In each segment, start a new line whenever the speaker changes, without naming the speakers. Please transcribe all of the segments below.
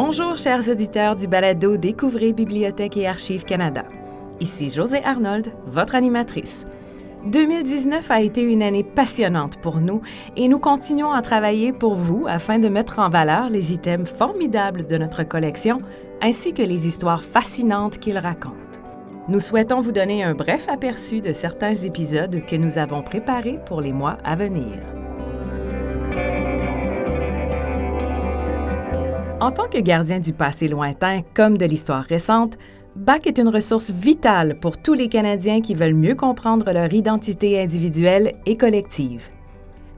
Bonjour, chers auditeurs du balado Découvrez Bibliothèque et Archives Canada. Ici José Arnold, votre animatrice. 2019 a été une année passionnante pour nous et nous continuons à travailler pour vous afin de mettre en valeur les items formidables de notre collection ainsi que les histoires fascinantes qu'ils racontent. Nous souhaitons vous donner un bref aperçu de certains épisodes que nous avons préparés pour les mois à venir. En tant que gardien du passé lointain comme de l'histoire récente, BAC est une ressource vitale pour tous les Canadiens qui veulent mieux comprendre leur identité individuelle et collective.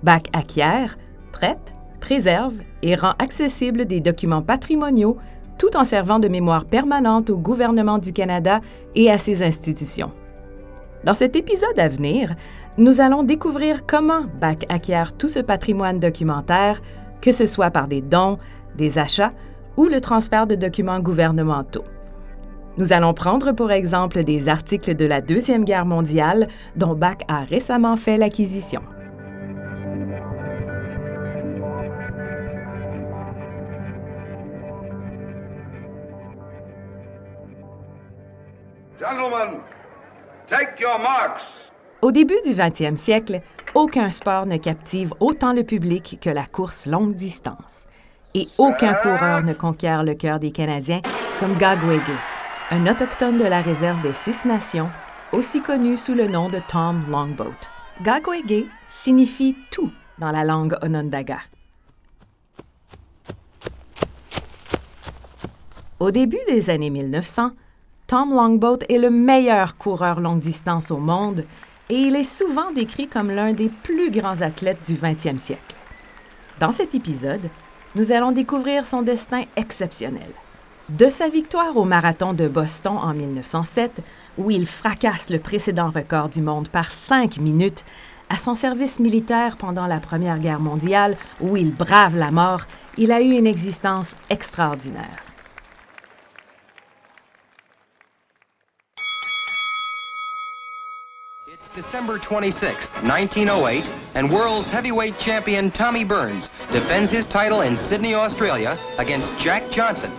BAC acquiert, traite, préserve et rend accessible des documents patrimoniaux tout en servant de mémoire permanente au gouvernement du Canada et à ses institutions. Dans cet épisode à venir, nous allons découvrir comment BAC acquiert tout ce patrimoine documentaire, que ce soit par des dons, des achats ou le transfert de documents gouvernementaux. Nous allons prendre pour exemple des articles de la Deuxième Guerre mondiale dont Bach a récemment fait l'acquisition. Au début du 20e siècle, aucun sport ne captive autant le public que la course longue distance. Et aucun coureur ne conquiert le cœur des Canadiens comme Gagwege, un autochtone de la réserve des Six Nations, aussi connu sous le nom de Tom Longboat. Gagwege signifie tout dans la langue Onondaga. Au début des années 1900, Tom Longboat est le meilleur coureur longue distance au monde et il est souvent décrit comme l'un des plus grands athlètes du 20e siècle. Dans cet épisode, nous allons découvrir son destin exceptionnel. De sa victoire au marathon de Boston en 1907, où il fracasse le précédent record du monde par cinq minutes, à son service militaire pendant la Première Guerre mondiale, où il brave la mort, il a eu une existence extraordinaire.
It's December 26, 1908, and world's heavyweight champion Tommy Burns defends his title in Sydney, Australia against Jack Johnson.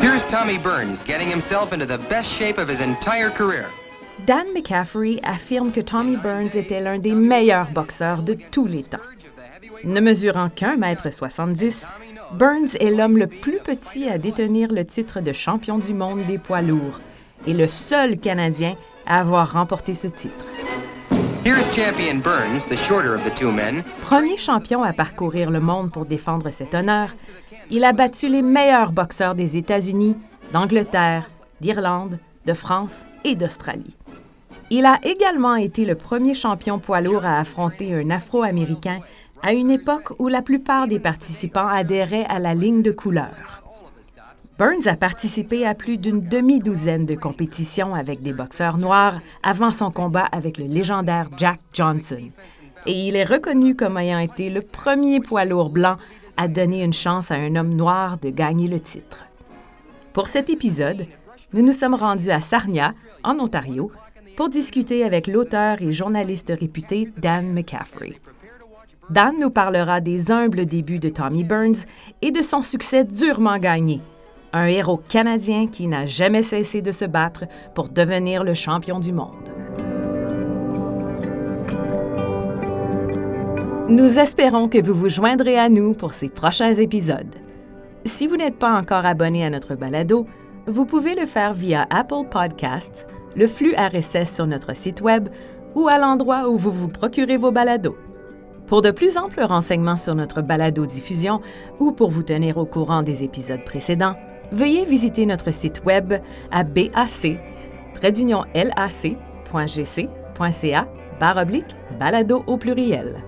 Here's Tommy Burns getting himself into the best shape of his entire career.
Dan McCaffrey affirme que Tommy Burns était l'un des meilleurs boxeurs de tous les temps. Ne mesurant qu'un mètre 70, Burns est l'homme le plus petit à détenir le titre de champion du monde des poids lourds et le seul Canadien à avoir remporté ce titre.
Here's champion Burns, the shorter of the two men.
Premier champion à parcourir le monde pour défendre cet honneur, il a battu les meilleurs boxeurs des États-Unis, d'Angleterre, d'Irlande, de France et d'Australie. Il a également été le premier champion poids lourd à affronter un Afro-Américain à une époque où la plupart des participants adhéraient à la ligne de couleur. Burns a participé à plus d'une demi-douzaine de compétitions avec des boxeurs noirs avant son combat avec le légendaire Jack Johnson. Et il est reconnu comme ayant été le premier poids lourd blanc à donner une chance à un homme noir de gagner le titre. Pour cet épisode, nous nous sommes rendus à Sarnia, en Ontario, pour discuter avec l'auteur et journaliste réputé Dan McCaffrey. Dan nous parlera des humbles débuts de Tommy Burns et de son succès durement gagné – un héros canadien qui n'a jamais cessé de se battre pour devenir le champion du monde. Nous espérons que vous vous joindrez à nous pour ces prochains épisodes. Si vous n'êtes pas encore abonné à notre balado, vous pouvez le faire via Apple Podcasts, le flux RSS sur notre site Web ou à l'endroit où vous vous procurez vos balados. Pour de plus amples renseignements sur notre balado-diffusion ou pour vous tenir au courant des épisodes précédents, veuillez visiter notre site web à bac lac.gc.ca barre oblique balado au pluriel.